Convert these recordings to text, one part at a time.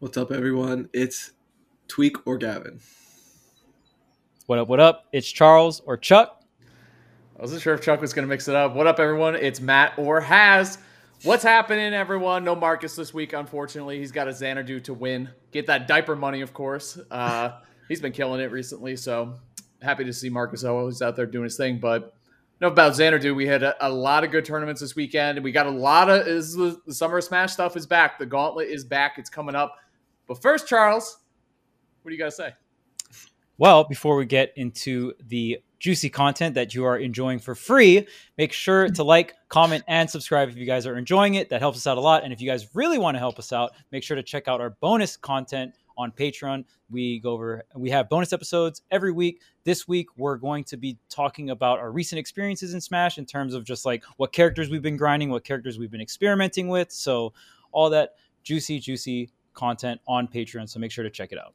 What's up, everyone? It's Tweek or Gavin. What up? What up? It's Charles or Chuck. I wasn't sure if Chuck was going to mix it up. What up, everyone? It's Matt or Has. What's happening, everyone? No Marcus this week, unfortunately. He's got a Xanadu to win. Get that diaper money, of course. Uh, he's been killing it recently, so happy to see Marcus always out there doing his thing. But enough about Xanadu. We had a, a, lot of good tournaments this weekend, and we got a lot of is the, the Summer Smash stuff is back. The Gauntlet is back. It's coming up. But first, Charles, what do you got to say? Well, before we get into the juicy content that you are enjoying for free, make sure to like, comment, and subscribe if you guys are enjoying it. That helps us out a lot. And if you guys really want to help us out, make sure to check out our bonus content on Patreon. We go over, we have bonus episodes every week. This week, we're going to be talking about our recent experiences in Smash in terms of just like what characters we've been grinding, what characters we've been experimenting with. So, all that juicy, juicy content on Patreon. So, make sure to check it out.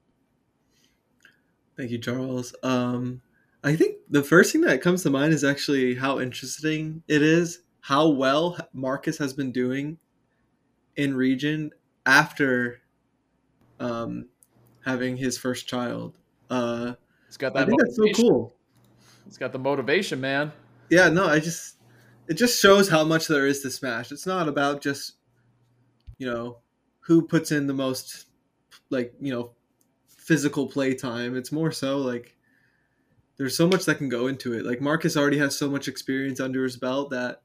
Thank you, Charles. Um, I think the first thing that comes to mind is actually how interesting it is how well Marcus has been doing in region after um, having his first child. Uh, it's got that. I think that's so cool. It's got the motivation, man. Yeah, no, I just it just shows how much there is to Smash. It's not about just you know who puts in the most like you know physical play time. It's more so like there's so much that can go into it. Like Marcus already has so much experience under his belt that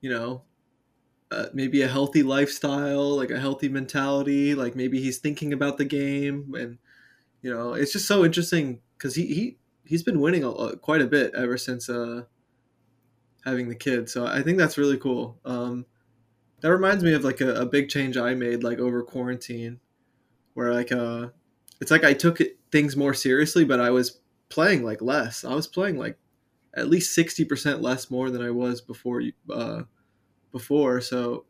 you know uh, maybe a healthy lifestyle, like a healthy mentality, like maybe he's thinking about the game and you know, it's just so interesting cuz he he he's been winning a, quite a bit ever since uh having the kid. So I think that's really cool. Um that reminds me of like a, a big change I made like over quarantine where like uh it's like I took it, things more seriously, but I was playing like less. I was playing like at least sixty percent less more than I was before. Uh, before, so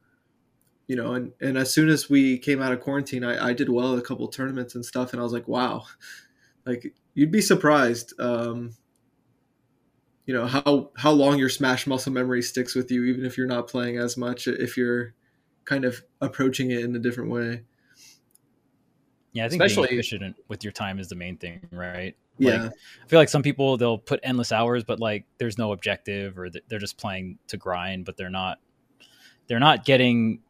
you know, and and as soon as we came out of quarantine, I, I did well at a couple tournaments and stuff, and I was like, wow, like you'd be surprised. Um, you know how how long your smash muscle memory sticks with you even if you're not playing as much if you're kind of approaching it in a different way yeah, I think Especially, being efficient with your time is the main thing, right? Yeah. Like, I feel like some people they'll put endless hours, but like there's no objective, or they're just playing to grind, but they're not they're not getting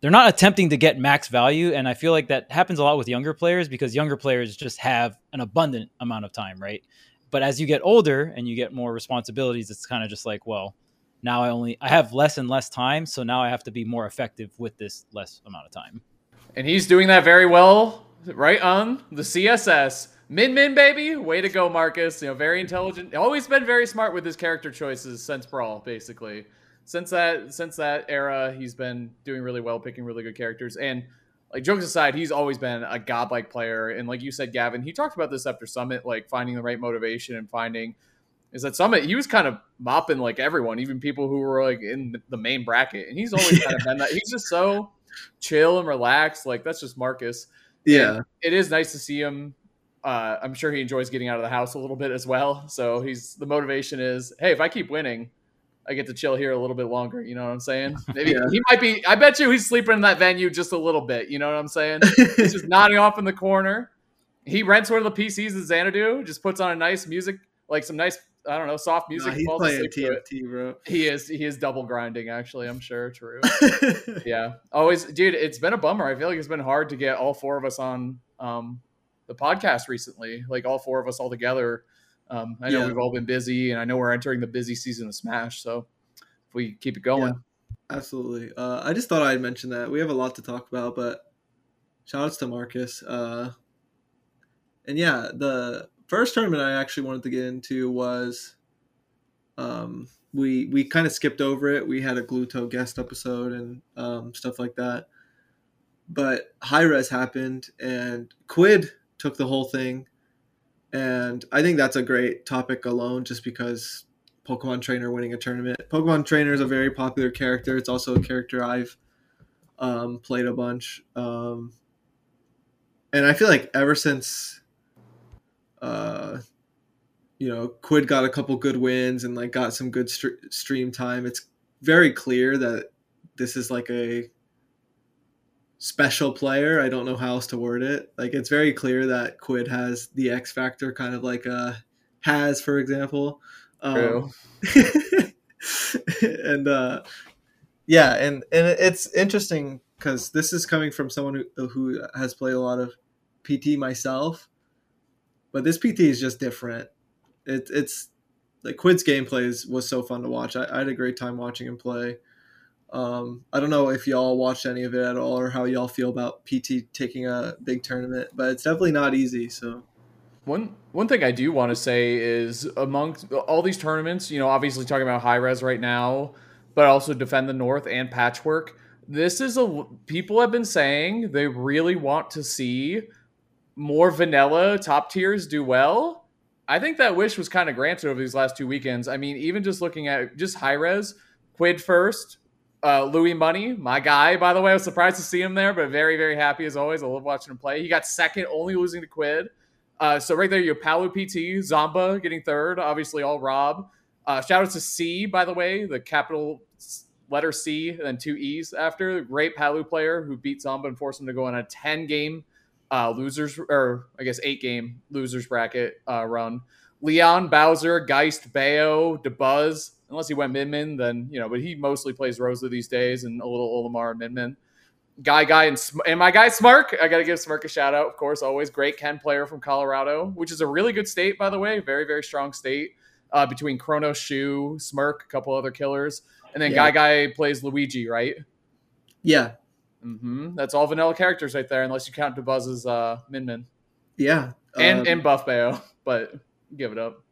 they're not attempting to get max value and i feel like that happens a lot with younger players because younger players just have an abundant amount of time right but as you get older and you get more responsibilities it's kind of just like well now i only i have less and less time so now i have to be more effective with this less amount of time and he's doing that very well right on the CSS. Min Min baby, way to go, Marcus. You know, very intelligent. Always been very smart with his character choices since Brawl, basically. Since that since that era, he's been doing really well, picking really good characters. And like jokes aside, he's always been a godlike player. And like you said, Gavin, he talked about this after Summit, like finding the right motivation and finding is that Summit he was kind of mopping like everyone, even people who were like in the main bracket. And he's always kind of been that. He's just so chill and relaxed. Like that's just Marcus. Yeah, and it is nice to see him. Uh, I'm sure he enjoys getting out of the house a little bit as well. So he's the motivation is, hey, if I keep winning, I get to chill here a little bit longer. You know what I'm saying? Maybe yeah. he might be. I bet you he's sleeping in that venue just a little bit. You know what I'm saying? he's just nodding off in the corner. He rents one of the PCs that Xanadu, just puts on a nice music, like some nice I don't know, soft music. No, he's playing TFT, bro. He is he is double grinding. Actually, I'm sure. True. yeah, always, dude. It's been a bummer. I feel like it's been hard to get all four of us on um, the podcast recently. Like all four of us all together. Um, I know yeah. we've all been busy, and I know we're entering the busy season of Smash. So if we keep it going, yeah, absolutely. Uh, I just thought I'd mention that we have a lot to talk about, but shout outs to Marcus. Uh, and yeah, the first tournament I actually wanted to get into was um, we we kind of skipped over it. We had a Gluto guest episode and um, stuff like that. But High Rez happened and Quid took the whole thing. And I think that's a great topic alone just because Pokemon Trainer winning a tournament. Pokemon Trainer is a very popular character. It's also a character I've um, played a bunch. Um, and I feel like ever since uh, you know, Quid got a couple good wins and like got some good st- stream time. It's very clear that this is like a special player. I don't know how else to word it. Like it's very clear that Quid has the X factor, kind of like a has, for example. Um, and uh, yeah, and and it's interesting because this is coming from someone who who has played a lot of PT myself, but this PT is just different. It, it's like Quid's gameplay is, was so fun to watch. I, I had a great time watching him play. Um, I don't know if y'all watched any of it at all or how y'all feel about PT taking a big tournament, but it's definitely not easy. So one one thing I do want to say is amongst all these tournaments, you know, obviously talking about High Rez right now, but also defend the north and patchwork. This is a people have been saying they really want to see more vanilla top tiers do well. I think that wish was kind of granted over these last two weekends. I mean, even just looking at just High Rez, Quid first, uh, Louis Money, my guy, by the way. I was surprised to see him there, but very, very happy as always. I love watching him play. He got second, only losing to Quid. Uh, so right there, you have Palu PT, Zomba getting third, obviously all Rob. Uh, shout out to C, by the way, the capital letter C and then two E's after. Great Palu player who beat Zomba and forced him to go on a 10 game uh, losers, or I guess eight game losers bracket uh, run. Leon, Bowser, Geist, Bayo, Dabuz, unless he went Minmin, then, you know, but he mostly plays Rosa these days and a little Olimar and Minmin. Guy Guy and, and my guy Smark. I got to give Smark a shout out, of course. Always great Ken player from Colorado, which is a really good state, by the way. Very, very strong state uh, between Chrono Shoe, Smirk, a couple other killers. And then yeah. Guy Guy plays Luigi, right? Yeah. Mm-hmm. That's all vanilla characters right there, unless you count Dabuz's uh, Min Min. Yeah. And, um, and Buff Bayo, but give it up.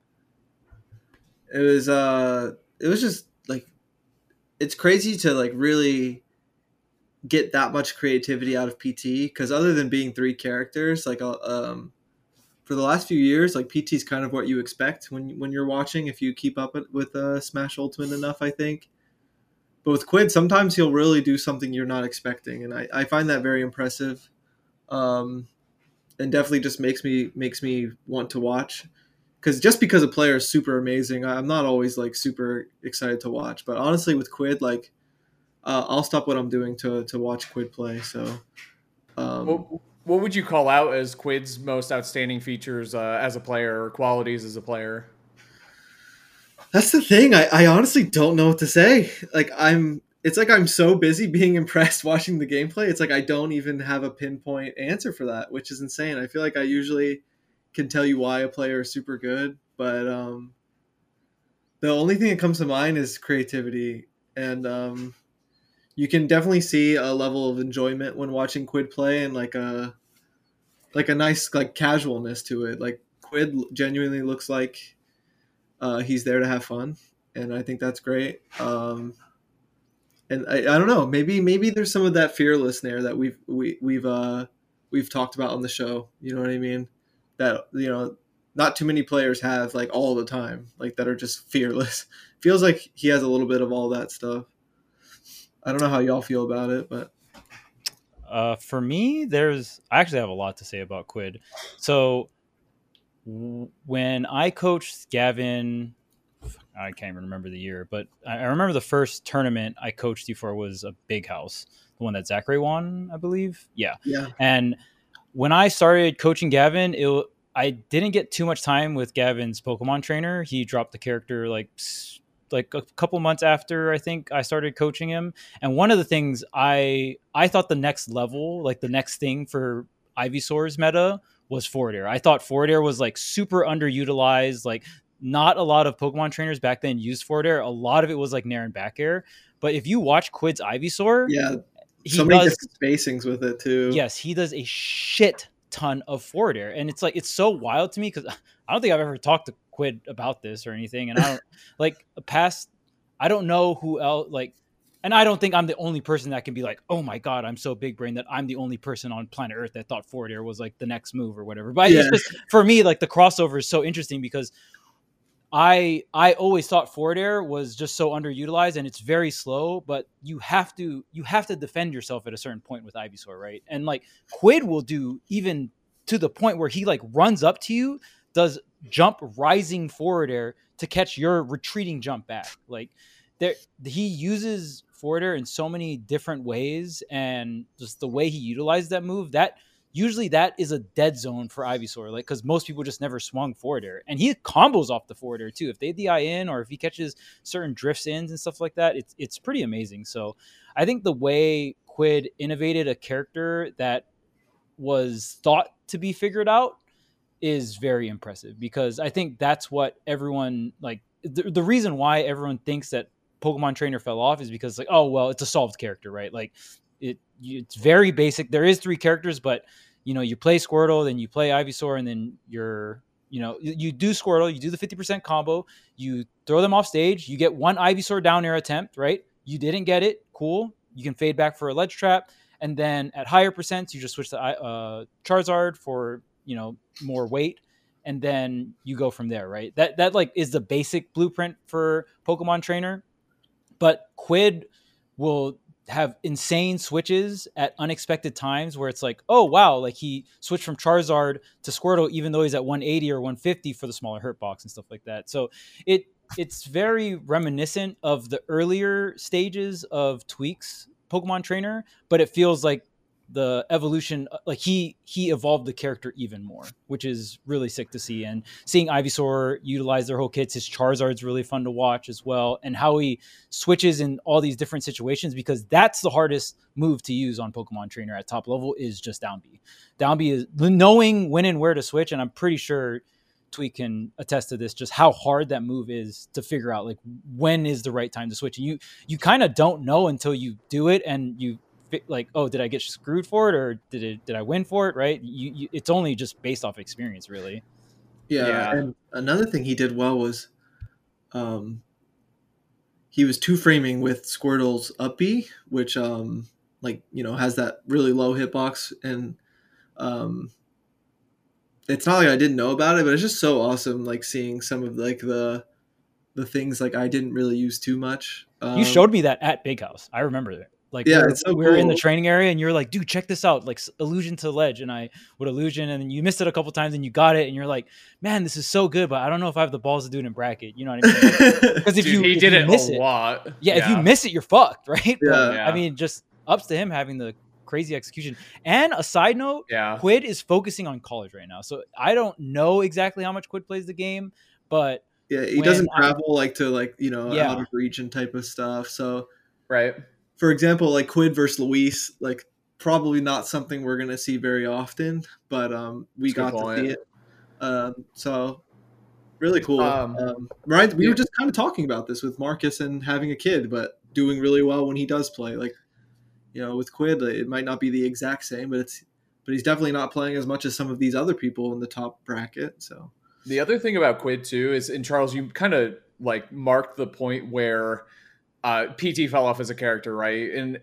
It was, uh, it was just like, it's crazy to like really get that much creativity out of PT because other than being three characters, like uh, um, for the last few years, like PT is kind of what you expect when when you're watching if you keep up with uh, Smash Ultimate enough, I think. But with Quid, sometimes he'll really do something you're not expecting, and I, I find that very impressive, um, and definitely just makes me makes me want to watch. Because just because a player is super amazing, I'm not always like super excited to watch. But honestly, with Quid, like uh, I'll stop what I'm doing to to watch Quid play. So, um, what, what would you call out as Quid's most outstanding features uh, as a player or qualities as a player? That's the thing. I, I honestly don't know what to say. Like I'm it's like I'm so busy being impressed watching the gameplay. It's like I don't even have a pinpoint answer for that, which is insane. I feel like I usually can tell you why a player is super good, but um the only thing that comes to mind is creativity and um you can definitely see a level of enjoyment when watching Quid play and like a like a nice like casualness to it. Like Quid genuinely looks like uh, he's there to have fun, and I think that's great. Um, and I, I don't know, maybe maybe there's some of that fearless there that we've we, we've uh, we've talked about on the show. You know what I mean? That you know, not too many players have like all the time, like that are just fearless. Feels like he has a little bit of all that stuff. I don't know how y'all feel about it, but uh, for me, there's I actually have a lot to say about Quid. So w- when I coached Gavin, I can't even remember the year, but I, I remember the first tournament I coached you for was a big house, the one that Zachary won, I believe. Yeah, yeah. And when I started coaching Gavin, it I didn't get too much time with Gavin's Pokemon trainer. He dropped the character like like a couple months after I think I started coaching him. And one of the things I I thought the next level, like the next thing for Ivysaur's meta was forward air. I thought forward air was like super underutilized. Like not a lot of Pokemon trainers back then used forward air. A lot of it was like Nair and back air. But if you watch Quid's Ivysaur, yeah, he so many does, different spacings with it too. Yes, he does a shit ton of forward air, and it's like it's so wild to me because I don't think I've ever talked to Quid about this or anything. And I don't like a past. I don't know who else like, and I don't think I'm the only person that can be like, oh my god, I'm so big brain that I'm the only person on planet Earth that thought forward air was like the next move or whatever. But yeah. just for me, like the crossover is so interesting because I I always thought forward air was just so underutilized and it's very slow, but you have to you have to defend yourself at a certain point with Ivysaur, right? And like Quid will do even to the point where he like runs up to you does jump rising forward air to catch your retreating jump back. Like there, he uses forward air in so many different ways, and just the way he utilized that move, that usually that is a dead zone for Ivysaur, like because most people just never swung forward forwarder, and he combos off the forwarder too. If they DI in or if he catches certain drifts ins and stuff like that, it's it's pretty amazing. So I think the way Quid innovated a character that was thought to be figured out is very impressive because I think that's what everyone like the, the reason why everyone thinks that Pokemon Trainer fell off is because like oh well it's a solved character right like it it's very basic there is three characters but you know you play Squirtle then you play Ivysaur and then you're you know you do Squirtle you do the 50% combo you throw them off stage you get one Ivysaur down air attempt right? You didn't get it cool you can fade back for a ledge trap and then at higher percents you just switch to uh, Charizard for you know more weight and then you go from there right? That that like is the basic blueprint for pokemon trainer but quid will have insane switches at unexpected times where it's like oh wow like he switched from charizard to squirtle even though he's at 180 or 150 for the smaller hurt box and stuff like that. So it it's very reminiscent of the earlier stages of tweek's pokemon trainer but it feels like the evolution uh, like he he evolved the character even more which is really sick to see and seeing ivysaur utilize their whole kits his charizard's really fun to watch as well and how he switches in all these different situations because that's the hardest move to use on pokemon trainer at top level is just down B. down B is knowing when and where to switch and i'm pretty sure tweek can attest to this just how hard that move is to figure out like when is the right time to switch and you you kind of don't know until you do it and you like oh did i get screwed for it or did it did i win for it right? You, you it's only just based off experience really. Yeah, yeah, and another thing he did well was um he was two framing with squirtle's up B, which um like you know has that really low hitbox and um it's not like i didn't know about it but it's just so awesome like seeing some of like the the things like i didn't really use too much. Um, you showed me that at big house. I remember that like yeah, we're, so we're cool. in the training area and you're like, dude, check this out. Like illusion to ledge. And I would illusion and then you missed it a couple times and you got it and you're like, man, this is so good, but I don't know if I have the balls to do it in bracket. You know what I mean? Because if dude, you he if did you it miss a it, lot. Yeah, yeah, if you miss it, you're fucked, right? Yeah. But, yeah. I mean, just ups to him having the crazy execution. And a side note, yeah. Quid is focusing on college right now. So I don't know exactly how much Quid plays the game, but yeah, he doesn't travel I, like to like, you know, yeah. out of region type of stuff. So Right for example, like Quid versus Luis, like probably not something we're gonna see very often, but um, we That's got to see it. Um, so really cool. Um, um, right, we yeah. were just kind of talking about this with Marcus and having a kid, but doing really well when he does play. Like, you know, with Quid, it might not be the exact same, but it's but he's definitely not playing as much as some of these other people in the top bracket. So the other thing about Quid too is, and Charles, you kind of like marked the point where uh, PT fell off as a character, right? And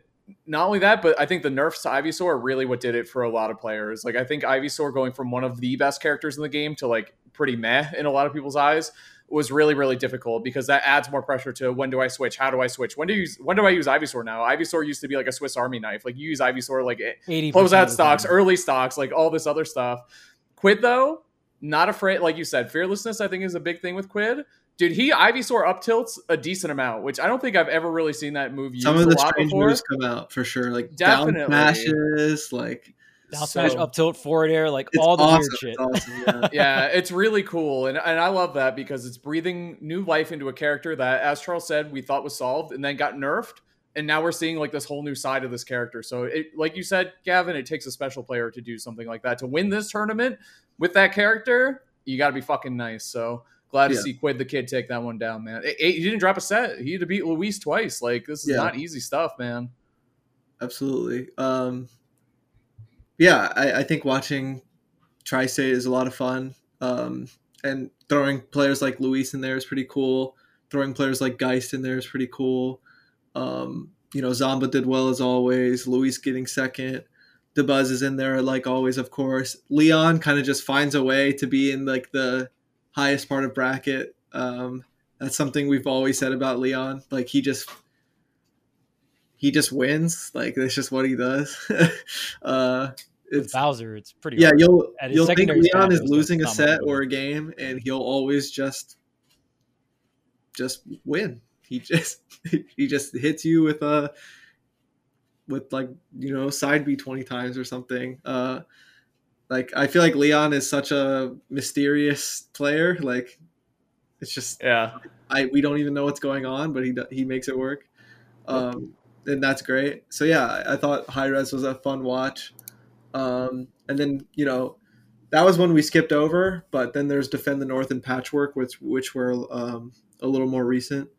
not only that, but I think the nerfs to Ivysaur are really what did it for a lot of players. Like I think Ivysaur going from one of the best characters in the game to like pretty meh in a lot of people's eyes was really really difficult because that adds more pressure to when do I switch? How do I switch? When do you use, when do I use Ivysaur now? Ivysaur used to be like a Swiss Army knife. Like you use Ivysaur like close out stocks, early stocks, like all this other stuff. Quid though, not afraid. Like you said, fearlessness I think is a big thing with Quid. Dude, he Ivysaur up tilts a decent amount, which I don't think I've ever really seen that move used Some of the strange moves come out for sure, like Definitely. down smashes, like down smash, up tilt, forward air, like all the awesome. weird shit. It's awesome, yeah. yeah. it's really cool, and and I love that because it's breathing new life into a character that, as Charles said, we thought was solved, and then got nerfed, and now we're seeing like this whole new side of this character. So, it, like you said, Gavin, it takes a special player to do something like that to win this tournament with that character. You got to be fucking nice. So Glad to yeah. see Quid the kid take that one down, man. he didn't drop a set. He had to beat Luis twice. Like this is yeah. not easy stuff, man. Absolutely. Um, yeah, I, I think watching Tri-State is a lot of fun. Um, and throwing players like Luis in there is pretty cool. Throwing players like Geist in there is pretty cool. Um, you know, Zomba did well as always. Luis getting second. The buzz is in there like always, of course. Leon kind of just finds a way to be in like the highest part of bracket. Um, that's something we've always said about Leon. Like he just he just wins. Like that's just what he does. uh, it's With Bowser. It's pretty. Yeah, hard. you'll you'll think Leon is losing a set or a game, and he'll always just just win. he just he just hits you with a with like you know side B twenty times or something. Uh, like I feel like Leon is such a mysterious player. Like it's just yeah. I we don't even know what's going on, but he he makes it work. Um, and that's great. So yeah, I thought High Rez was a fun watch. Um, and then you know that was one we skipped over, but then there's Defend the North and Patchwork, which which were um, a little more recent.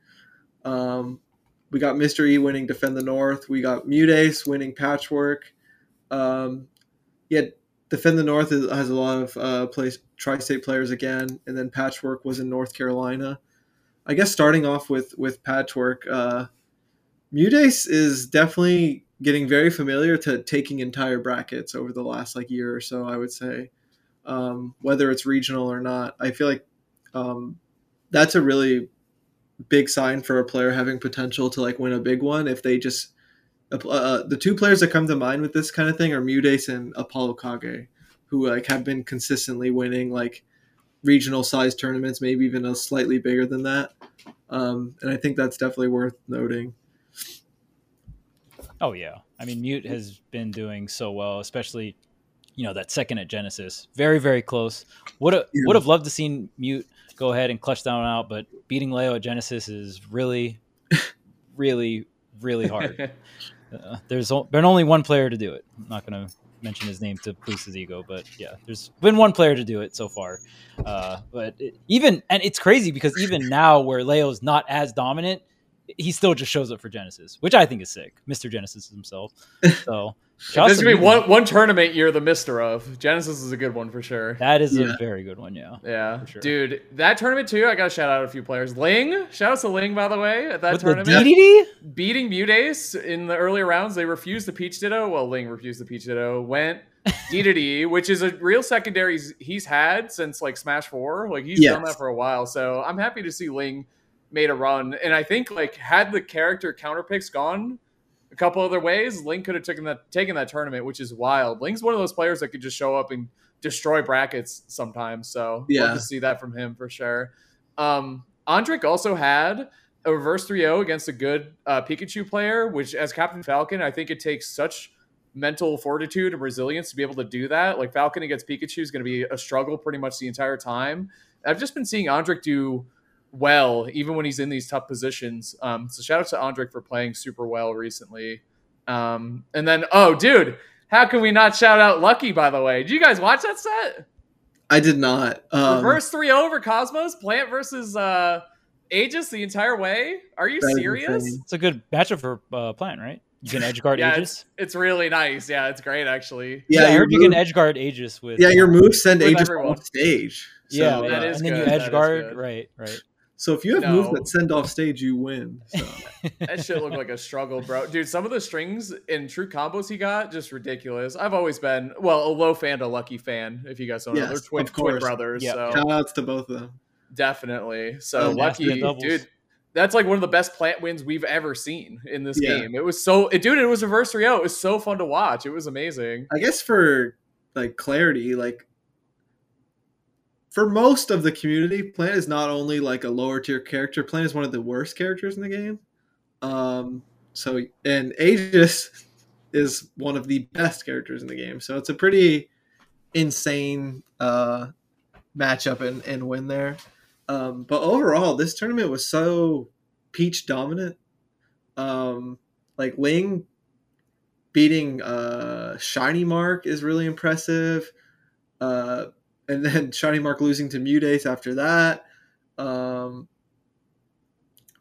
Um, we got Mr. E winning Defend the North. We got MuteAce winning Patchwork. Um, yeah, Defend the North has a lot of uh, place tri-state players again, and then Patchwork was in North Carolina. I guess starting off with with Patchwork, uh, MuteAce is definitely getting very familiar to taking entire brackets over the last like year or so. I would say, um, whether it's regional or not, I feel like um, that's a really big sign for a player having potential to like win a big one if they just uh, uh, the two players that come to mind with this kind of thing are MuteAce and Apollo Kage, who like have been consistently winning like regional size tournaments, maybe even a slightly bigger than that. Um, and I think that's definitely worth noting. Oh yeah, I mean Mute has been doing so well, especially you know that second at Genesis, very very close. Would have yeah. would have loved to seen Mute go ahead and clutch down out, but beating Leo at Genesis is really, really, really hard. Uh, there's been only one player to do it. I'm not going to mention his name to boost his ego, but yeah, there's been one player to do it so far. Uh, but it, even and it's crazy because even now, where Leo's not as dominant, he still just shows up for Genesis, which I think is sick. Mr. Genesis himself. So there's gonna be one one tournament you're the mister of. Genesis is a good one for sure. That is yeah. a very good one, yeah. Yeah, sure. dude, that tournament too. I gotta shout out a few players. Ling, shout out to Ling by the way at that With tournament. Beating MuteAce in the earlier rounds, they refused the Peach Ditto. Well, Ling refused the Peach Ditto. Went DDD, which is a real secondary he's had since like Smash Four. Like he's yes. done that for a while. So I'm happy to see Ling made a run. And I think like had the character counter picks gone a couple other ways, Ling could have taken that taken that tournament, which is wild. Ling's one of those players that could just show up and destroy brackets sometimes. So yeah, to see that from him for sure. Um, Andric also had a reverse 3-0 against a good uh, Pikachu player, which as Captain Falcon, I think it takes such mental fortitude and resilience to be able to do that. Like Falcon against Pikachu is going to be a struggle pretty much the entire time. I've just been seeing Andric do well, even when he's in these tough positions. Um, so shout out to Andric for playing super well recently. Um, and then, oh, dude, how can we not shout out Lucky? By the way, did you guys watch that set? I did not. Um, Reverse three over Cosmos Plant versus uh, Aegis the entire way. Are you serious? It's a good matchup for uh, Plant, right? You can edge guard yeah, Aegis. It's, it's, really nice. Yeah, it's great actually. Yeah, yeah I heard you can edge guard Aegis with. Yeah, your moves send Aegis everyone. off stage. So, yeah, yeah. and then you edge guard. Right, right. So if you have no. moves that send off stage, you win. So. that shit looked like a struggle, bro. Dude, some of the strings in true combos he got just ridiculous. I've always been well a low fan a Lucky fan. If you guys don't yes, know, they're twin, twin brothers. Yeah, so. shout outs to both of them. Definitely. So oh, Lucky, dude. That's like one of the best plant wins we've ever seen in this yeah. game. It was so, it, dude. It was reverse Rio. Oh. It was so fun to watch. It was amazing. I guess for like clarity, like for most of the community, Plant is not only like a lower tier character. Plant is one of the worst characters in the game. Um, so and Aegis is one of the best characters in the game. So it's a pretty insane uh, matchup and, and win there. Um, but overall, this tournament was so Peach dominant. Um, like Ling beating uh, Shiny Mark is really impressive. Uh, and then Shiny Mark losing to MuteAce after that. Um,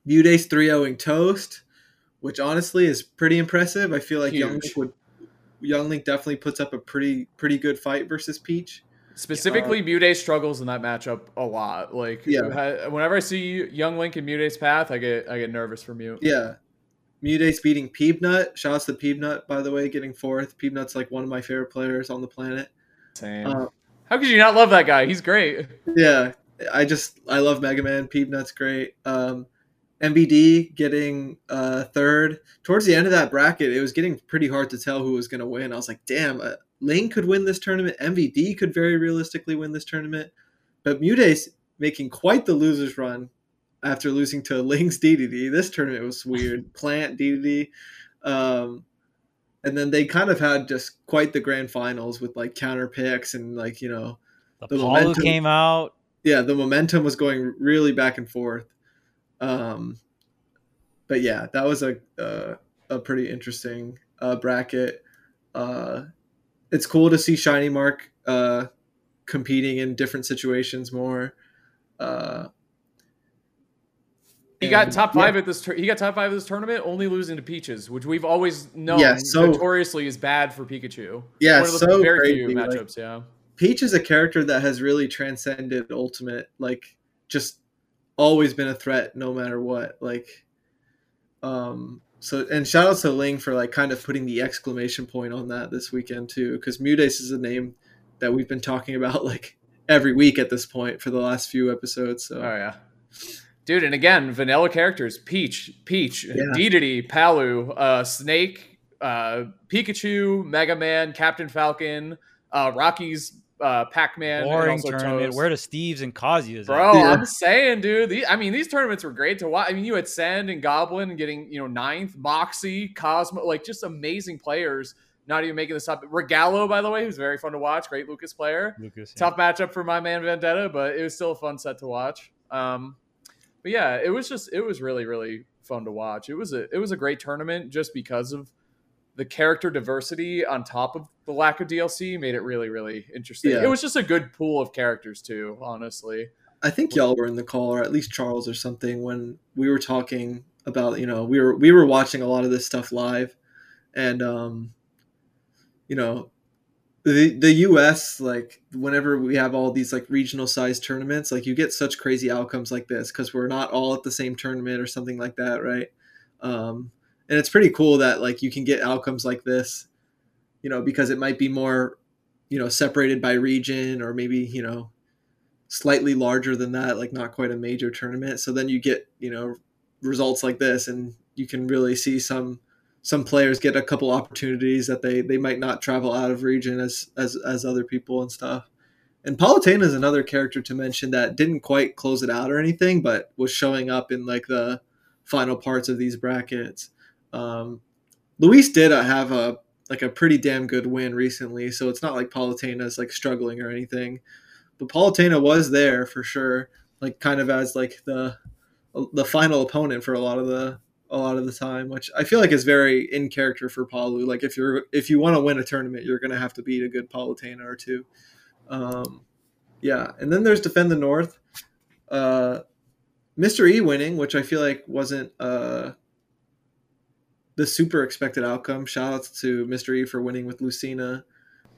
MuteAce 3 0ing Toast, which honestly is pretty impressive. I feel like Huge. Young Link would Young Link definitely puts up a pretty pretty good fight versus Peach. Specifically, uh, MuteAce struggles in that matchup a lot. Like, yeah. whenever I see Young Link in MuteAce path, I get I get nervous for Mute. Yeah, MuteAce beating Peebnut. Shouts to Peebnut, by the way, getting fourth. Peebnut's like one of my favorite players on the planet. Same. Uh, how could you not love that guy? He's great. Yeah, I just I love Mega Man. Peebnut's great. Um, MVD getting uh, third. Towards the end of that bracket, it was getting pretty hard to tell who was going to win. I was like, damn, uh, Ling could win this tournament. MVD could very realistically win this tournament. But MuteAce making quite the losers run. after losing to Ling's DDD. This tournament was weird. Plant DDD. Um, and then they kind of had just quite the grand finals with like counter picks and like you know the, the momentum came out. Yeah, the momentum was going really back and forth. Um, but yeah, that was a uh, a pretty interesting uh, bracket. Uh, it's cool to see Shiny Mark uh, competing in different situations more. Uh, he got top five yeah. at this. he got top five of this tournament, only losing to Peaches, which we've always known yeah, so, notoriously is bad for Pikachu. Yeah, One of the so very crazy. few matchups. Like, yeah, Peach is a character that has really transcended Ultimate. Like, just always been a threat, no matter what. Like, um, so and shout out to Ling for like kind of putting the exclamation point on that this weekend too, because MuteAce is a name that we've been talking about like every week at this point for the last few episodes. So. Oh yeah. Dude, and again, vanilla characters: Peach, Peach, yeah. Dedede, Palu, uh, Snake, uh, Pikachu, Mega Man, Captain Falcon, uh, Rocky's uh, Pac-Man. Boring tournament. Toes. Where do Steve's and Kazuya's? Bro, yeah. I'm saying, dude. These, I mean, these tournaments were great to watch. I mean, you had Sand and Goblin getting you know ninth, Moxie, Cosmo, like just amazing players. Not even making this up. Regalo, by the way, who's very fun to watch. Great Lucas player. Lucas, yeah. tough matchup for my man Vendetta, but it was still a fun set to watch. Um, but yeah, it was just it was really really fun to watch. It was a it was a great tournament just because of the character diversity on top of the lack of DLC made it really really interesting. Yeah. It was just a good pool of characters too, honestly. I think y'all were in the call, or at least Charles or something, when we were talking about you know we were we were watching a lot of this stuff live, and um, you know the the US like whenever we have all these like regional size tournaments like you get such crazy outcomes like this because we're not all at the same tournament or something like that right? Um, and it's pretty cool that like you can get outcomes like this you know because it might be more you know separated by region or maybe you know slightly larger than that like not quite a major tournament. So then you get you know results like this and you can really see some some players get a couple opportunities that they they might not travel out of region as as as other people and stuff. And Palutena is another character to mention that didn't quite close it out or anything, but was showing up in like the final parts of these brackets. Um, Luis did have a like a pretty damn good win recently, so it's not like Palutena is like struggling or anything. But Palutena was there for sure, like kind of as like the the final opponent for a lot of the a lot of the time, which I feel like is very in character for Palu. Like if you're if you want to win a tournament, you're gonna have to beat a good Palutena or two. Um, yeah, and then there's defend the North. Uh, Mr. E winning, which I feel like wasn't uh, the super expected outcome. Shout out to Mr. E for winning with Lucina.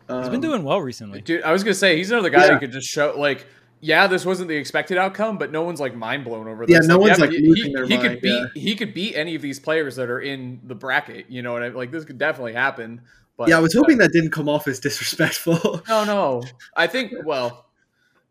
Um, he's been um, doing well recently, dude. I was gonna say he's another guy yeah. that could just show like yeah, this wasn't the expected outcome, but no one's like mind blown over this. Yeah, no like, one's yeah, like he, he, he could beat yeah. he could beat any of these players that are in the bracket. You know what I mean? like? This could definitely happen. But yeah, I was hoping that didn't come off as disrespectful. no, no. I think well,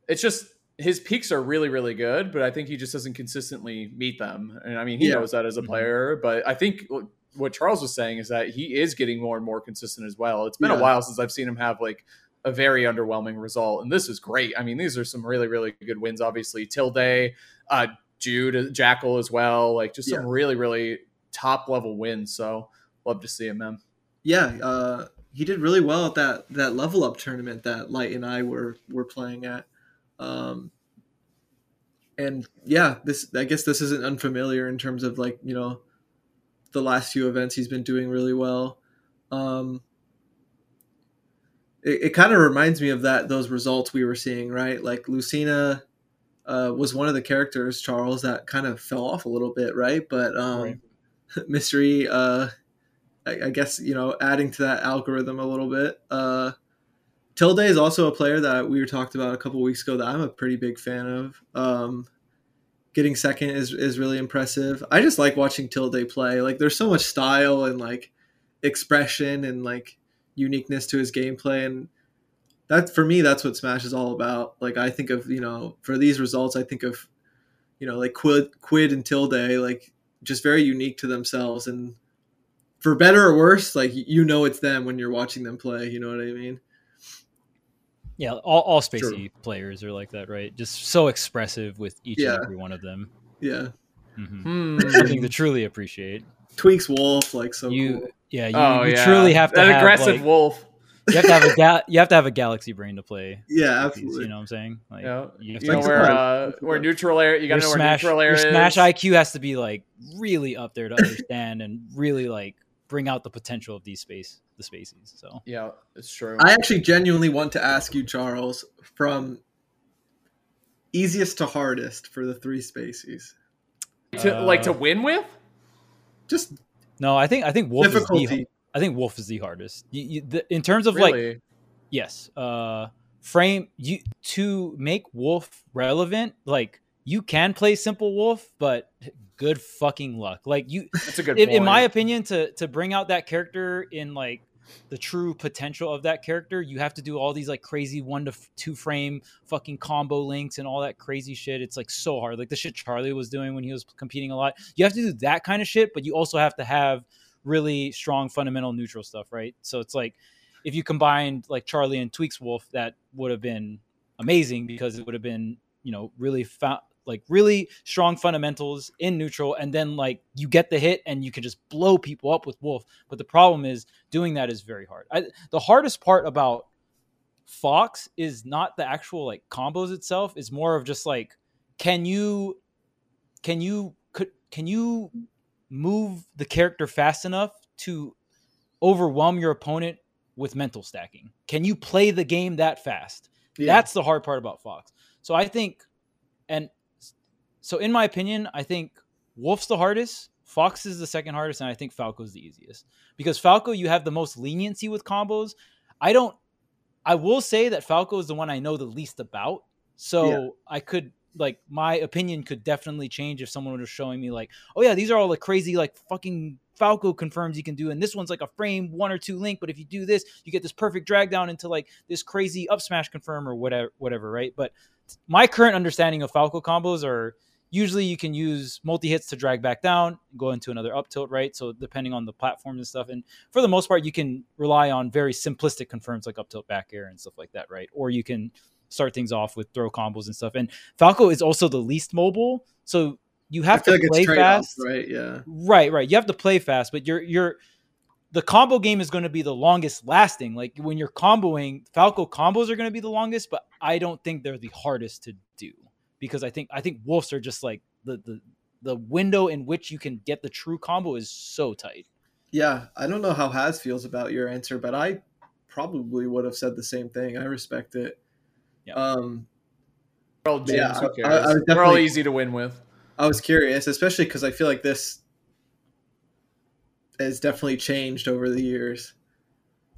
it's just his peaks are really, really good, but I think he just doesn't consistently meet them. And I mean, he yeah. knows that as a mm-hmm. player, but I think what Charles was saying is that he is getting more and more consistent as well. It's been a while since I've seen him have like a very underwhelming result. And this is great. I mean, these are some really, really good wins. Obviously, Tilde, uh, Jude, Jackal as well. Like just some yeah. really, really top level wins. So love to see him, man. Yeah, uh, he did really well at that that level up tournament that Light and I were were playing at. Um, and yeah, this I guess this isn't unfamiliar in terms of like you know the last few events he's been doing really well. Um, it, it kind of reminds me of that those results we were seeing, right? Like Lucina uh, was one of the characters, Charles, that kind of fell off a little bit, right? But um, right. Mystery, uh, I, I, guess you know, adding to that algorithm a little bit. Uh, Tilde is also a player that we were talked about a couple weeks ago that I'm a pretty big fan of. Um, getting second is is really impressive. I just like watching Tilde play. Like there's so much style and like expression and like uniqueness to his gameplay and that for me that's what smash is all about like i think of you know for these results i think of you know like quid quid and tilde like just very unique to themselves and for better or worse like you know it's them when you're watching them play you know what i mean yeah all, all spacey sure. players are like that right just so expressive with each yeah. and every one of them Yeah. Mm-hmm. Hmm. Something to truly appreciate. Tweek's wolf like so you, cool. Yeah, you, oh, you yeah. truly have to that have, aggressive like, wolf. You have to have a ga- you have to have a galaxy brain to play. Yeah, absolutely. You know what I'm saying? Like, yeah. you, you know where uh, where neutral air. You got to know smash, where neutral air your smash IQ has to be like really up there to understand and really like bring out the potential of these space the species. So yeah, it's true. I actually genuinely want to ask you, Charles, from easiest to hardest for the three species. To uh, like to win with? Just no. I think I think wolf difficulty. is the, I think wolf is the hardest. You, you, the, in terms of really? like yes, uh, frame you to make wolf relevant. Like you can play simple wolf, but good fucking luck. Like you, that's a good. In, in my opinion, to to bring out that character in like the true potential of that character, you have to do all these like crazy one to f- two frame fucking combo links and all that crazy shit. It's like so hard. Like the shit Charlie was doing when he was competing a lot. You have to do that kind of shit, but you also have to have really strong fundamental neutral stuff, right? So it's like if you combined like Charlie and Tweek's Wolf, that would have been amazing because it would have been you know really fa- like really strong fundamentals in neutral and then like you get the hit and you can just blow people up with wolf. But the problem is doing that is very hard. I, the hardest part about fox is not the actual like combos itself. Is more of just like can you can you could can you move the character fast enough to overwhelm your opponent with mental stacking? Can you play the game that fast? Yeah. that's the hard part about fox. So i think and so in my opinion, I think Wolf's the hardest, Fox is the second hardest, and I think Falco's the easiest. Because Falco, you have the most leniency with combos. I don't I will say that Falco is the one I know the least about. So yeah. I could like my opinion could definitely change if someone was showing me like, oh yeah, these are all the crazy like fucking Falco confirms you can do, and this one's like a frame one or two link, but if you do this, you get this perfect drag down into like this crazy up smash confirm or whatever, whatever, right? But my current understanding of Falco combos are usually you can use multi hits to drag back down, go into another up tilt, right? So depending on the platform and stuff, and for the most part, you can rely on very simplistic confirms like up tilt, back air, and stuff like that, right? Or you can start things off with throw combos and stuff. And Falco is also the least mobile, so you have to like play fast, right? Yeah, right, right. You have to play fast, but you're you're the combo game is going to be the longest lasting. Like when you're comboing, Falco combos are going to be the longest, but I don't think they're the hardest to do because I think I think wolves are just like the the the window in which you can get the true combo is so tight. Yeah, I don't know how Has feels about your answer, but I probably would have said the same thing. I respect it. Yeah. Um, we're all, yeah, I, I, I we're all easy to win with. I was curious, especially because I feel like this has definitely changed over the years.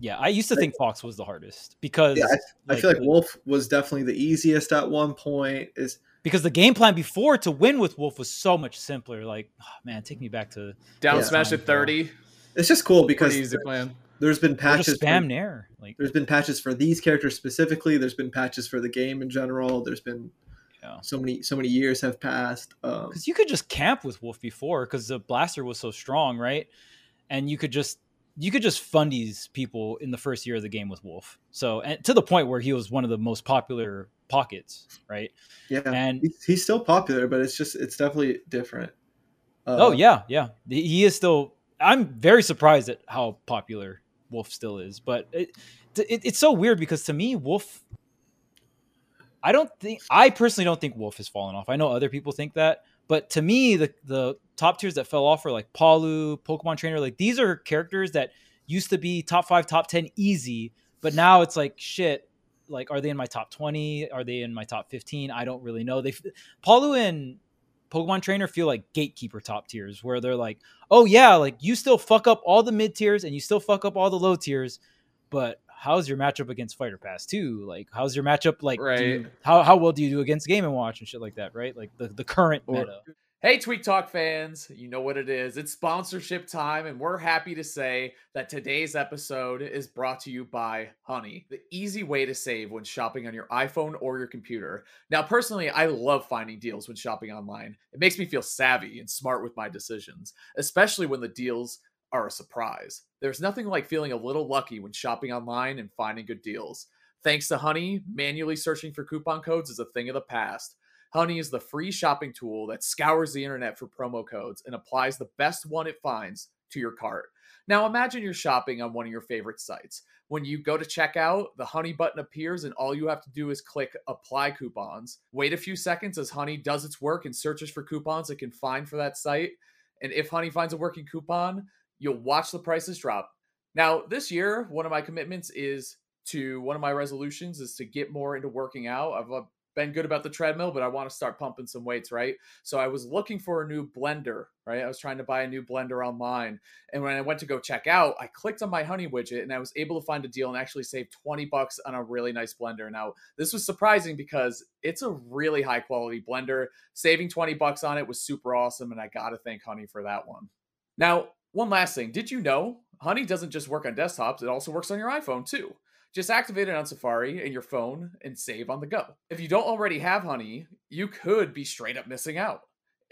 Yeah, I used to think Fox was the hardest because yeah, I, like, I, feel like Wolf was definitely the easiest at one point. Is because the game plan before to win with Wolf was so much simpler. Like, oh, man, take me back to down yeah, smash at thirty. It's just cool because easy plan. There's been patches spam for, nair. Like there's been patches for these characters specifically. There's been patches for the game in general. There's been yeah. so many so many years have passed. Because um, you could just camp with Wolf before because the blaster was so strong, right? And you could just you could just fund these people in the first year of the game with Wolf. So and to the point where he was one of the most popular pockets, right? Yeah, and he's still popular, but it's just it's definitely different. Uh, oh yeah, yeah, he is still. I'm very surprised at how popular Wolf still is, but it, it, it's so weird because to me, Wolf. I don't think I personally don't think Wolf has fallen off. I know other people think that, but to me, the the top tiers that fell off are like Palu, Pokemon Trainer. Like these are characters that used to be top five, top ten easy, but now it's like shit like are they in my top 20 are they in my top 15 i don't really know. They palu and pokemon trainer feel like gatekeeper top tiers where they're like oh yeah like you still fuck up all the mid tiers and you still fuck up all the low tiers but how's your matchup against fighter pass too like how's your matchup like right. you, how, how well do you do against game and watch and shit like that right like the, the current or, meta Hey, Tweek Talk fans, you know what it is. It's sponsorship time, and we're happy to say that today's episode is brought to you by Honey, the easy way to save when shopping on your iPhone or your computer. Now, personally, I love finding deals when shopping online. It makes me feel savvy and smart with my decisions, especially when the deals are a surprise. There's nothing like feeling a little lucky when shopping online and finding good deals. Thanks to Honey, manually searching for coupon codes is a thing of the past. Honey is the free shopping tool that scours the internet for promo codes and applies the best one it finds to your cart. Now imagine you're shopping on one of your favorite sites. When you go to checkout, the Honey button appears and all you have to do is click apply coupons. Wait a few seconds as Honey does its work and searches for coupons it can find for that site. And if Honey finds a working coupon, you'll watch the prices drop. Now, this year, one of my commitments is to one of my resolutions is to get more into working out. I've uh, been good about the treadmill, but I want to start pumping some weights, right? So I was looking for a new blender, right? I was trying to buy a new blender online. And when I went to go check out, I clicked on my honey widget and I was able to find a deal and actually save 20 bucks on a really nice blender. Now, this was surprising because it's a really high quality blender. Saving 20 bucks on it was super awesome. And I got to thank Honey for that one. Now, one last thing. Did you know Honey doesn't just work on desktops, it also works on your iPhone too. Just activate it on Safari in your phone and save on the go. If you don't already have Honey, you could be straight up missing out.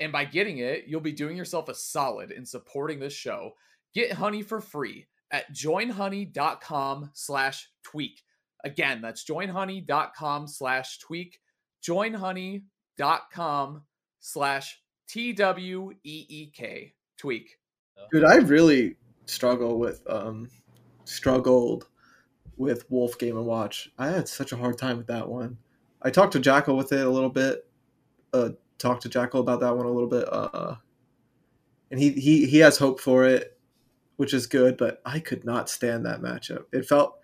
And by getting it, you'll be doing yourself a solid in supporting this show. Get Honey for free at joinhoney.com slash tweek. Again, that's joinhoney.com slash tweek. Joinhoney.com slash T W E E K tweek. Dude, I really struggle with um struggled with Wolf Game and Watch. I had such a hard time with that one. I talked to Jackal with it a little bit. Uh, talked to Jackal about that one a little bit. Uh, and he he he has hope for it, which is good. But I could not stand that matchup. It felt.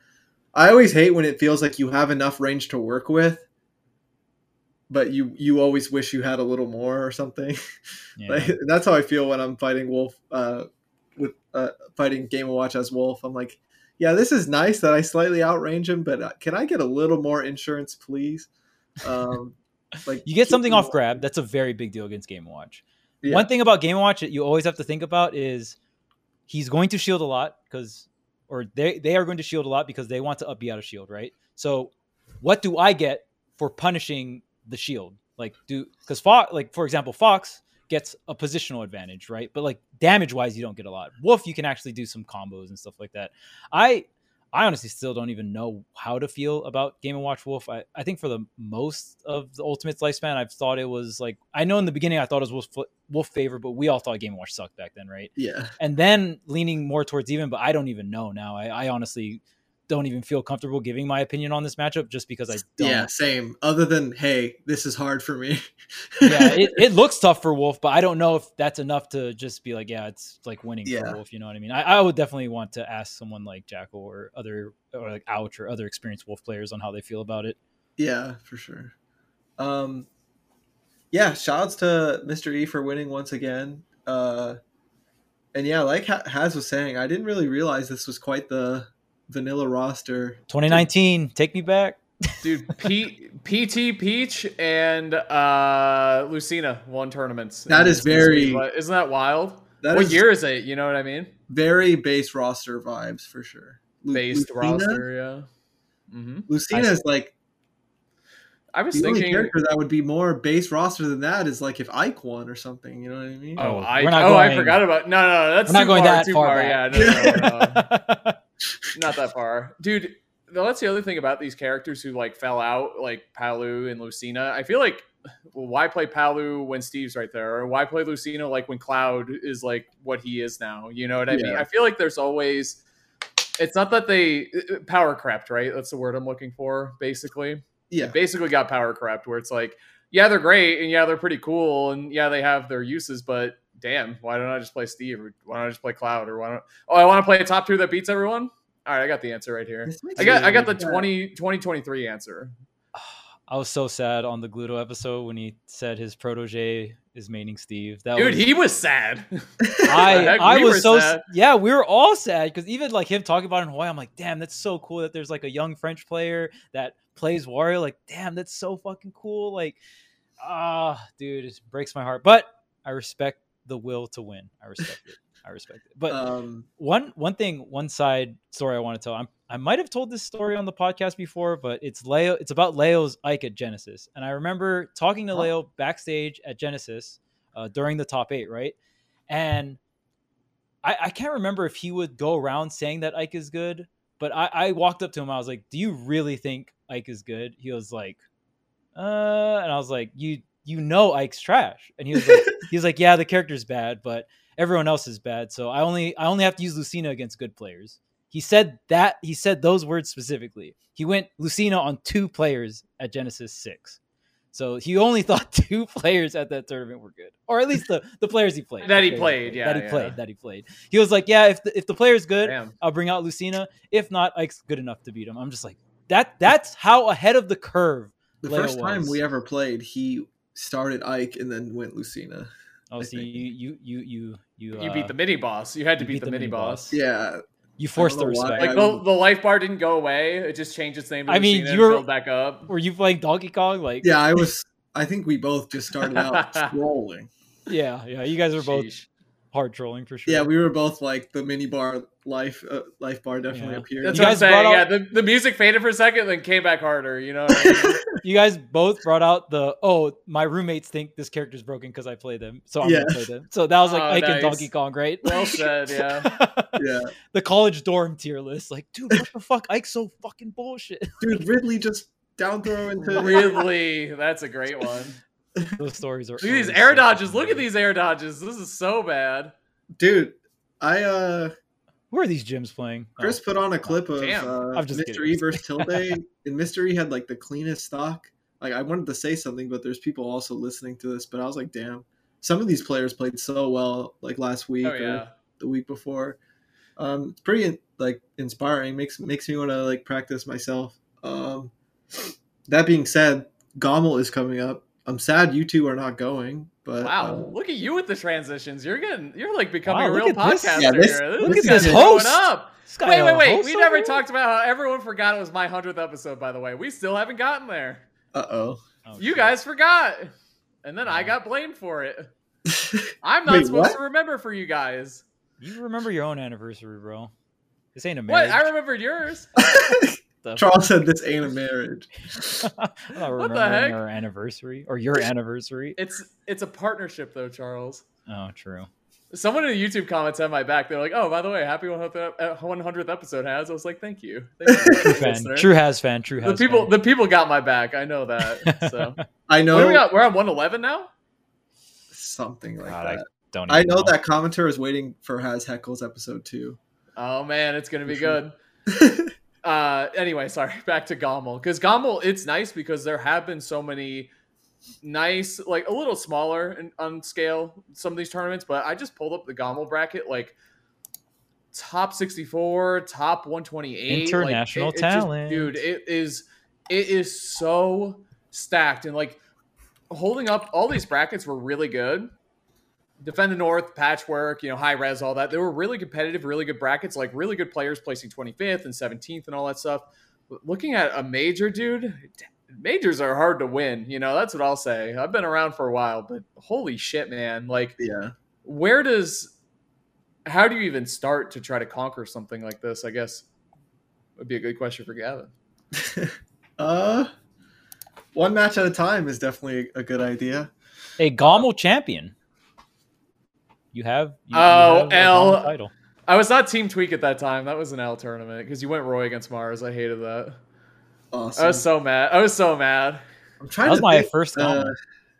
I always hate when it feels like you have enough range to work with, but you you always wish you had a little more or something. Yeah. like, that's how I feel when I'm fighting Wolf. Uh, with uh, fighting Game and Watch as Wolf, I'm like, yeah, this is nice that I slightly outrange him, but uh, can I get a little more insurance, please? Um, like you get something off grab. That's a very big deal against Game Watch. Yeah. One thing about Game Watch that you always have to think about is he's going to shield a lot because, or they they are going to shield a lot because they want to up be out of shield, right? So, what do I get for punishing the shield? Like, do because Fox, like for example, Fox gets a positional advantage, right? But like damage wise, you don't get a lot. Wolf, you can actually do some combos and stuff like that. I I honestly still don't even know how to feel about Game and Watch Wolf. I, I think for the most of the Ultimate's lifespan, I've thought it was like I know in the beginning I thought it was Wolf, Wolf favor, but we all thought Game and Watch sucked back then, right? Yeah. And then leaning more towards even, but I don't even know now. I, I honestly don't even feel comfortable giving my opinion on this matchup just because I don't. Yeah, same. Other than, hey, this is hard for me. yeah, it, it looks tough for Wolf, but I don't know if that's enough to just be like, yeah, it's like winning yeah. for Wolf. You know what I mean? I, I would definitely want to ask someone like Jackal or other, or like Ouch or other experienced Wolf players on how they feel about it. Yeah, for sure. Um, yeah, shouts to Mr. E for winning once again. Uh, and yeah, like Haz was saying, I didn't really realize this was quite the vanilla roster. 2019, take me back. Dude, P- PT Peach and uh, Lucina won tournaments. That is very. Isn't that wild? That what is year is it? You know what I mean? Very base roster vibes for sure. Lu- Based Lucina? roster, yeah. Mm-hmm. Lucina is like. I was the thinking only character that would be more base roster than that is like if Ike won or something. You know what I mean? Oh, I, oh, going, I forgot about. No, no, no that's not going far, that far. far yeah, no, no, no, not that far, dude. That's the other thing about these characters who like fell out, like Palu and Lucina. I feel like, well, why play Palu when Steve's right there, or why play Lucina like when Cloud is like what he is now? You know what I yeah. mean? I feel like there's always. It's not that they uh, uh, power crept, right? That's the word I'm looking for. Basically, yeah, they basically got power crept, where it's like, yeah, they're great, and yeah, they're pretty cool, and yeah, they have their uses, but damn, why don't I just play Steve, or why don't I just play Cloud, or why don't? Oh, I want to play a top two that beats everyone. All right, I got the answer right here. I got I got the 20, 2023 answer. I was so sad on the Gluto episode when he said his protege is maining Steve. That Dude, was, he was sad. I I we was so sad. yeah, we were all sad because even like him talking about it in Hawaii, I'm like, damn, that's so cool that there's like a young French player that plays Wario. Like, damn, that's so fucking cool. Like, ah, dude, it breaks my heart. But I respect the will to win. I respect it. I respect it. But um, one one thing, one side story I want to tell. I'm, I might have told this story on the podcast before, but it's Leo. It's about Leo's Ike at Genesis, and I remember talking to Leo backstage at Genesis uh, during the top eight, right? And I, I can't remember if he would go around saying that Ike is good, but I, I walked up to him. I was like, "Do you really think Ike is good?" He was like, "Uh," and I was like, "You you know Ike's trash. And he was like, he was like, yeah, the character's bad, but everyone else is bad. So I only I only have to use Lucina against good players. He said that he said those words specifically. He went Lucina on two players at Genesis six. So he only thought two players at that tournament were good, or at least the, the players he played. that he played, yeah, that he yeah. played, that he played. He was like, yeah, if the, if the player's good, Damn. I'll bring out Lucina. If not, Ike's good enough to beat him. I'm just like that. That's how ahead of the curve. The Leo first time was. we ever played, he started Ike and then went Lucina. Oh, I see, think. you you you you you, You uh, beat the mini boss. You had to you beat, the, mini boss. Yeah, You forced the know respect. Like the, the life bar didn't go away. It just changed its name I mean, you're- built back up. Were you playing Donkey Kong? Like, yeah. I was. I think we both just started out trolling. yeah, yeah. You guys were both Sheesh. Hard trolling for sure. Yeah, we were both like the mini bar life. Uh, life bar definitely Yeah. appeared. That's You what I'm saying. brought Yeah, the, the music faded for a second, then came back harder. You know, what I mean? you guys both brought out the oh, my roommates think this character's broken because I play them, so I'm Yeah. gonna play them. So that was like Oh, Ike and nice. Donkey Kong, right? well said. Yeah. yeah, the college dorm tier list. Like, dude, what the fuck? Ike's so fucking bullshit. dude, Ridley just down throw into Really, that's a great one. Those stories are. Look at these air so dodges. fucking Look at these air dodges. This is so bad. Dude, I uh Who are these gyms playing? Oh, Chris put on a clip of Damn. uh, I'm just Mr. kidding. E versus Tilde, and Mr. E had like the cleanest stock. Like I wanted to say something, but there's people also listening to this. But I was like, damn, some of these players played so well like last week Oh or the week before. Um, it's pretty like inspiring. makes makes me want to like practice myself. Um, that being said, GOML is coming up. I'm sad you two are not going, but Wow, uh, look at you with the transitions. You're getting, you're like becoming Wow, a real at this. podcaster Yeah, this- here. look This at this growing host. up. This guy Wait, wait, wait. We never here? talked about how everyone forgot it was my hundredth episode. By the way, we still haven't gotten there. uh oh. Oh, You shit. guys forgot, and then I got blamed for it. I'm not Wait, supposed what? to remember for you guys. You remember your own anniversary, bro? This ain't a What? I remembered yours. The- Charles said this ain't a marriage. I'm not What the heck? our anniversary or your anniversary. It's it's a partnership though, Charles. Oh, true. Someone in the YouTube comments had my back. They're like, "Oh, by the way, happy 100th, uh, episode has." I was like, "Thank you, Thank you True fan. listener." True has fan. True The has people, fan. the people got my back. I know that. So I know we got? We're on 111 now. something like God, I that. don't. I, even know that commenter is waiting for Has Heckles episode two. Oh man, it's gonna be good. Uh, anyway, sorry. Back to GOML because GOML, it's nice because there have been so many nice, like a little smaller in, on scale some of these tournaments. But I just pulled up the GOML bracket, like top 64, top 128, like, International it- it just- talent. dude. It is, it is so stacked and like holding up all these brackets were really good. Defend the North, Patchwork, you know, High Rez, all that. They were really competitive, really good brackets, like really good players placing 25th and 17th and all that stuff. But looking at a major, dude, majors are hard to win. You know, that's what I'll say. I've been around for a while, but holy shit, man. Like, yeah. where does, how do you even start to try to conquer something like this? I guess would be a good question for Gavin. Uh, one match at a time is definitely a good idea. a GOML champion. You have. You, Oh, you have a L. GOML title. I was not Team Tweek at that time. That was an L tournament because you went Roy against Mars. I hated that. Awesome. I was so mad. I was so mad. I'm trying That was to my think, first uh, GOML.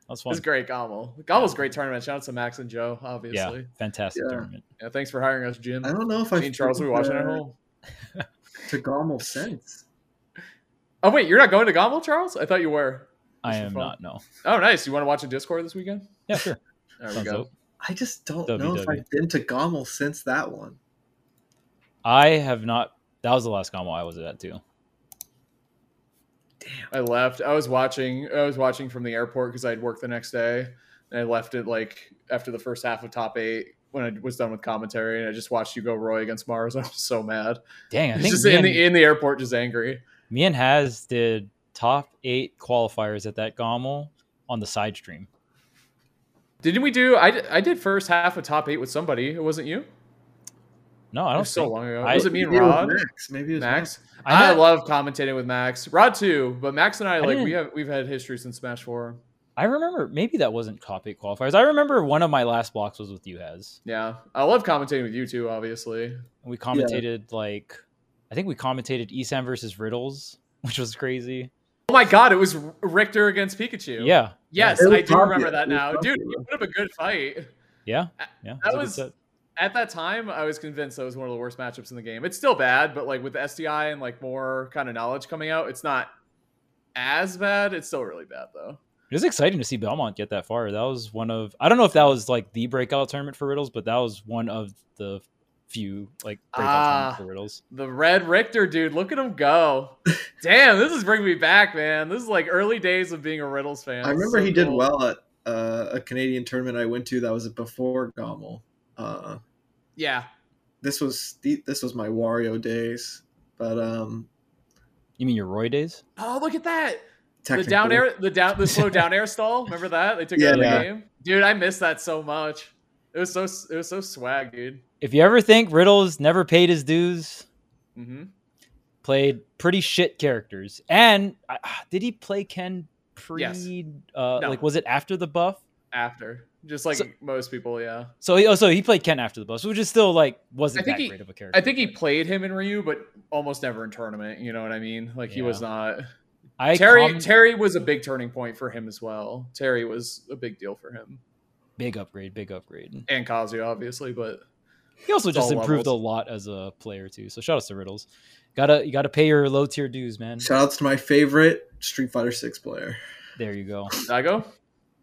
That's It fun. was great, GOML. GOML's a great tournament. Shout out to Max and Joe, obviously. Yeah, fantastic Yeah. tournament. Yeah, thanks for hiring us, Jim. I don't know if I Me and Charles will be watching at home. to GOML sense. Oh wait, you're not going to GOML, Charles? I thought you were. I Just am fun. not. No. Oh, nice. You want to watch a Discord this weekend? Yeah, sure. There we go. dope. I just don't know if I've been to GOML since that one. I have not. That was the last GOML I was at too. Damn. I left. I was watching. I was watching from the airport because I'd work the next day, and I left it like after the first half of top eight when I was done with commentary, and I just watched you go Roy against Mars. I was so mad. Dang, I He's think just in and, the in the airport, just angry. me and Has did top eight qualifiers at that GOML on the side stream. Didn't we do? I, did- I did first half of top eight with somebody. It wasn't you. No, I don't. was so long ago. I- was it me and Maybe it Rod? Max. Maybe it was Max. I I, had- love commentating with Max. Rod too, but Max and I like we have we've had history since Smash Four. I remember maybe that wasn't top eight qualifiers. I remember one of my last blocks was with you, Haz. Yeah, I love commentating with you too. Obviously, And we commentated like I think we commentated Esam versus Riddles, which was crazy. Oh my god, it was Richter against Pikachu. Yeah. Yes, yeah. I do remember that now. Dude, you put up a good fight. Yeah. Yeah. That was at that time I was convinced that was one of the worst matchups in the game. It's still bad, but like with the SDI and like more kind of knowledge coming out, it's not as bad. It's still really bad though. It was exciting to see Belmont get that far. That was one of I don't know if that was like the breakout tournament for Riddles, but that was one of the few like breakout ah, for Riddles. The Red Richter dude, look at him go! Damn, this is bringing me back, man. This is like early days of being a Riddles fan. I remember so he cool. did well at uh, a Canadian tournament I went to that was before GOML. Uh, yeah, this was this was my Wario days, but um, you mean your Roy days? Oh, look at that! The down air, the down, the slow down air stall. Remember that they took yeah, it out of the yeah. game, dude. I miss that so much. It was so it was so swag, dude. If you ever think Riddles never paid his dues, mm-hmm. played pretty shit characters, and uh, did he play Ken pre? Yes. Uh, no. Like, was it after the buff? After, just like so, most people, yeah. So he, oh, so he played Ken after the buff, which is still like wasn't that he, great of a character. I think he played him in Ryu, but almost never in tournament. You know what I mean? Like yeah. he was not. I Terry Terry was a big turning point for him as well. Terry was a big deal for him. Big upgrade, big upgrade. And Kazuya, obviously, but he also just improved levels. a lot as a player too. So shout out to Riddles. Gotta you gotta pay your low tier dues, man. Shout outs to my favorite Street Fighter Six player. There you go. Daigo?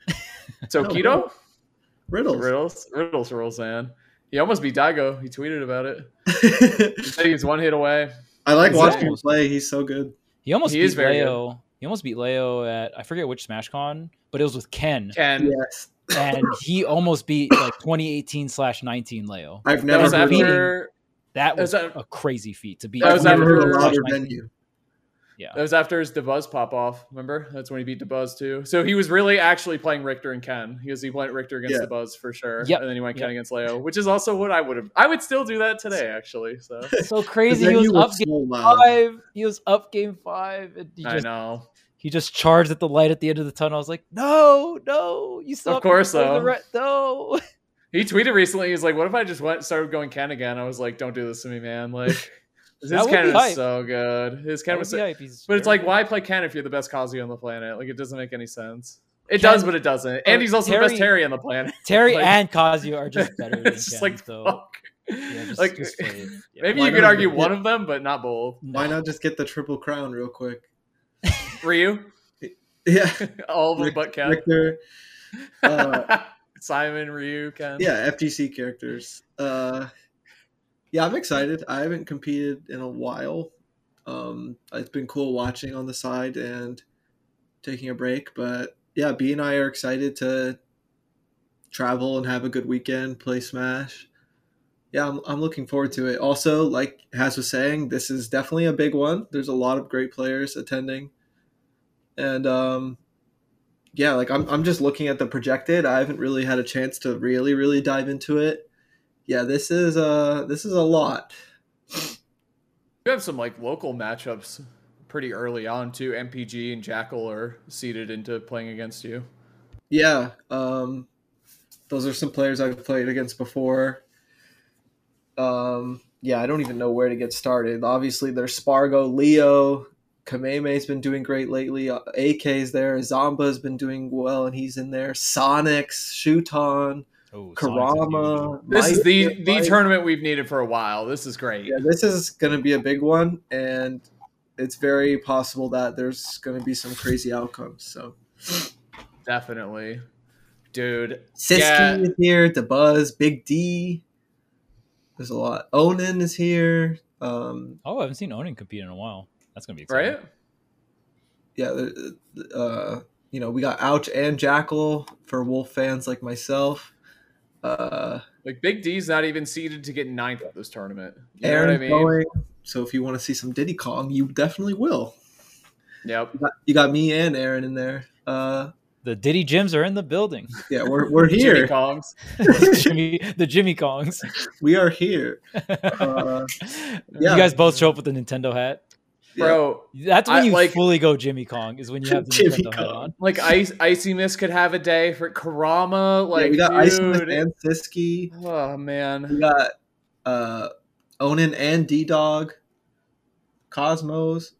so no, Keto? Riddles. Riddles. Riddles rules, man. He almost beat Daigo. He tweeted about it. he said he's one hit away. I like watching him play. He's so good. He almost he beat Leo. Good. He almost beat Leo at I forget which SmashCon, but it was with Ken. Ken. Yes. And he almost beat like 2018 slash 19 Leo. I've never that was after. That was, that was a, a crazy feat to beat. That was after a louder venue. Yeah. That was after his Dabuz pop off. Remember? That's when he beat Dabuz too. So he was really actually playing Richter and Ken because he went Richter against yeah. Dabuz for sure. Yeah. And then he went yep. Ken against Leo, which is also what I would have. I would still do that today, actually. So so crazy. He was, was up game loud. five. He was up game five. And he just, I know. He just charged at the light at the end of the tunnel. I was like, no, no, you still. Of course, though. Re- no. He tweeted recently. He's like, "What if I just went started going Ken again?" I was like, "Don't do this to me, man!" Like. His Ken is so good. His Ken was, so, but it's like, why play Ken if you're the best Kazuya on the planet? Like, it doesn't make any sense. It Ken, does, but it doesn't. And he's also Terry, the best Terry on the planet. Terry like, and Kazuya are just better. Than it's Ken, like so. fuck. Yeah, just, like just yeah. maybe why you could argue one of them, but not both. Why not just get the triple crown real quick? Ryu. yeah, all of them but Ken. Richter, uh, Simon, Ryu, Ken. Yeah, FGC characters. Uh, yeah, I'm excited. I haven't competed in a while. Um, it's been cool watching on the side and taking a break. But yeah, B and I are excited to travel and have a good weekend, play Smash. Yeah, I'm, I'm looking forward to it. Also, like Has was saying, this is definitely a big one. There's a lot of great players attending. And um, yeah, like I'm, I'm just looking at the projected. I haven't really had a chance to really, really dive into it yeah, this is uh this is a lot. You have some like local matchups pretty early on too. MPG and Jackal are seeded into playing against you. Yeah, um, those are some players I've played against before. Um, yeah, I don't even know where to get started. Obviously, there's Spargo, Leo, Kameme's been doing great lately. Uh, AK's there. Zomba's been doing well, and he's in there. Sonix, Shuton. Oh, Karama. This is the the tournament we've needed for a while. This is great. Yeah, this is going to be a big one, and it's very possible that there's going to be some crazy outcomes. So, definitely, dude. Sisqui yeah. is here. Dabuz, Big D. There's a lot. Onan is here. Um, oh, I haven't seen Onan compete in a while. That's gonna be exciting. right. Yeah, uh, you know, we got Ouch and Jackal for Wolf fans like myself. Uh, like Big D's not even seeded to get ninth at this tournament. You Aaron I mean? going, so if you want to see some Diddy Kong, you definitely will. Yep. You got, you got me and Aaron in there. Uh, the Diddy Gyms are in the building. Yeah, we're, we're here. Jimmy Kongs. Jimmy, the Jimmy Kongs. We are here. Uh, yeah. You guys both show up with the Nintendo hat bro. That's when I, you like, fully go Jimmy Kong. Is when you have the Jimmy Nintendo Kong. hat on. Like Ice, Icy Mist could have a day for Karama. Like yeah, we got Icy Mist and Sisqui. Oh man, we got uh, Onan and D Dog, Cosmos.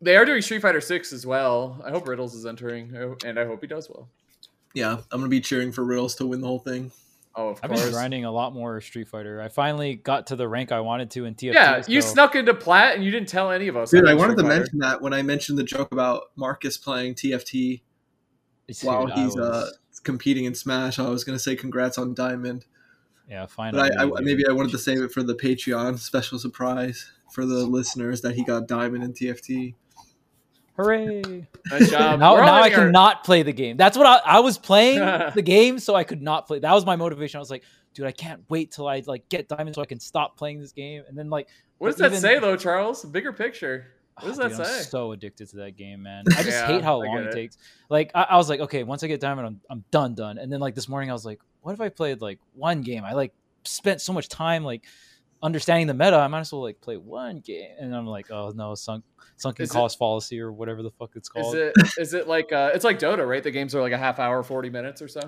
They are doing Street Fighter Six as well. I hope Riddles is entering, and I hope he does well. Yeah, I'm gonna be cheering for Riddles to win the whole thing. Oh, of course. I've course. been grinding a lot more Street Fighter. I finally got to the rank I wanted to in TFT. Yeah, you so- snuck into plat and you didn't tell any of us. Dude, I wanted Street to Fighter. mention that when I mentioned the joke about Marcus playing TFT Dude, while I he's uh, competing in Smash. I was gonna say congrats on Diamond, yeah, finally. but I, I maybe I wanted to save it for the Patreon special surprise for the listeners that he got Diamond in TFT. Hooray! Nice job. now, now I having our- cannot play the game. That's what I, I was playing the game, so I could not play. That was my motivation. I was like, dude, I can't wait till I like get diamond so I can stop playing this game. And then like, What does But that say though, Charles? Bigger picture. What does oh, that dude, I'm say? so addicted to that game, man. I just Yeah, hate how long it. it. takes. Like, I, I was like, okay, once I get diamond, I'm I'm done, done. And then like this morning, I was like, what if I played like one game? I like spent so much time like understanding the meta. I might as well like play one game. And I'm like, oh no, sunk sunken Is it- cost fallacy or whatever the fuck it's called. Is it is it like uh it's like Dota, right? The games are like a half hour, forty minutes or so.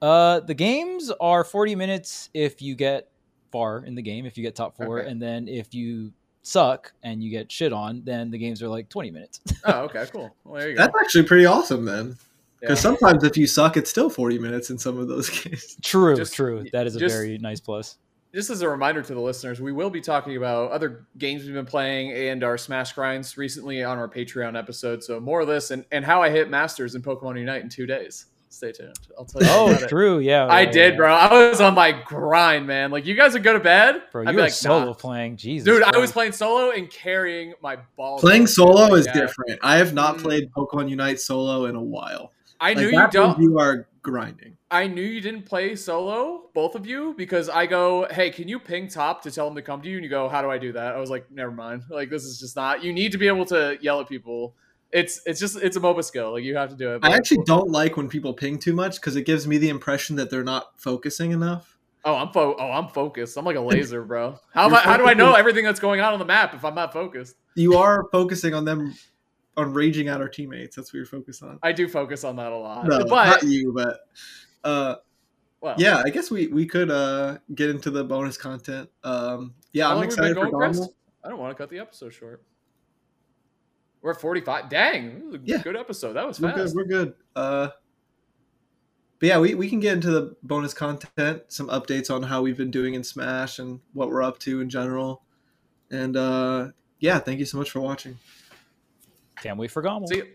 Uh, the games are 40 minutes if you get far in the game, if you get top four, Okay. and then if you suck and you get shit on, then the games are like 20 minutes. Oh, okay, cool. Well, there you go. That's actually pretty awesome then, because Yeah. sometimes if you suck, it's still 40 minutes in some of those games. true, Just- true. That is a just- very nice plus. Just as a reminder to the listeners, we will be talking about other games we've been playing and our Smash grinds recently on our Patreon episode. So more of this and, and how I hit Masters in Pokemon Unite in two days. Stay tuned. I'll tell you. Oh, about it. true. Yeah, I yeah, did, yeah. bro. I was on my grind, man. Like you guys would go to bed. Bro, I'd you be were like, solo nah. playing. Jesus, Dude, I was playing solo and carrying my balls. Playing solo is Yeah. different. I have not Mm. played Pokemon Unite solo in a while. I Like, knew you don't. You are grinding. I knew you didn't play solo, both of you, because I go, hey, can you ping top to tell them to come to you? And you go, how do I do that? I was like, never mind. Like this is just not. You need to be able to yell at people. It's it's just it's a MOBA skill. Like you have to do it. I actually don't like when people ping too much because it gives me the impression that they're not focusing enough. Oh, I'm fo- Oh, I'm focused. I'm like a laser, bro. How I, How do I know everything that's going on on the map if I'm not focused? You are focusing on them, on raging at our teammates. That's what you're focused on. I do focus on that a lot. No, but not you, but uh, well, yeah, I guess we we could uh get into the bonus content. Um, yeah, I'm long have we excited for Donald. I don't want to cut the episode short. We're at 45. Dang, this was a Yeah. good episode. That was We're fast. good. We're good. Uh, but yeah, we, we can get into the bonus content, some updates on how we've been doing in Smash and what we're up to in general. And uh, yeah, thank you so much for watching. Wait for you.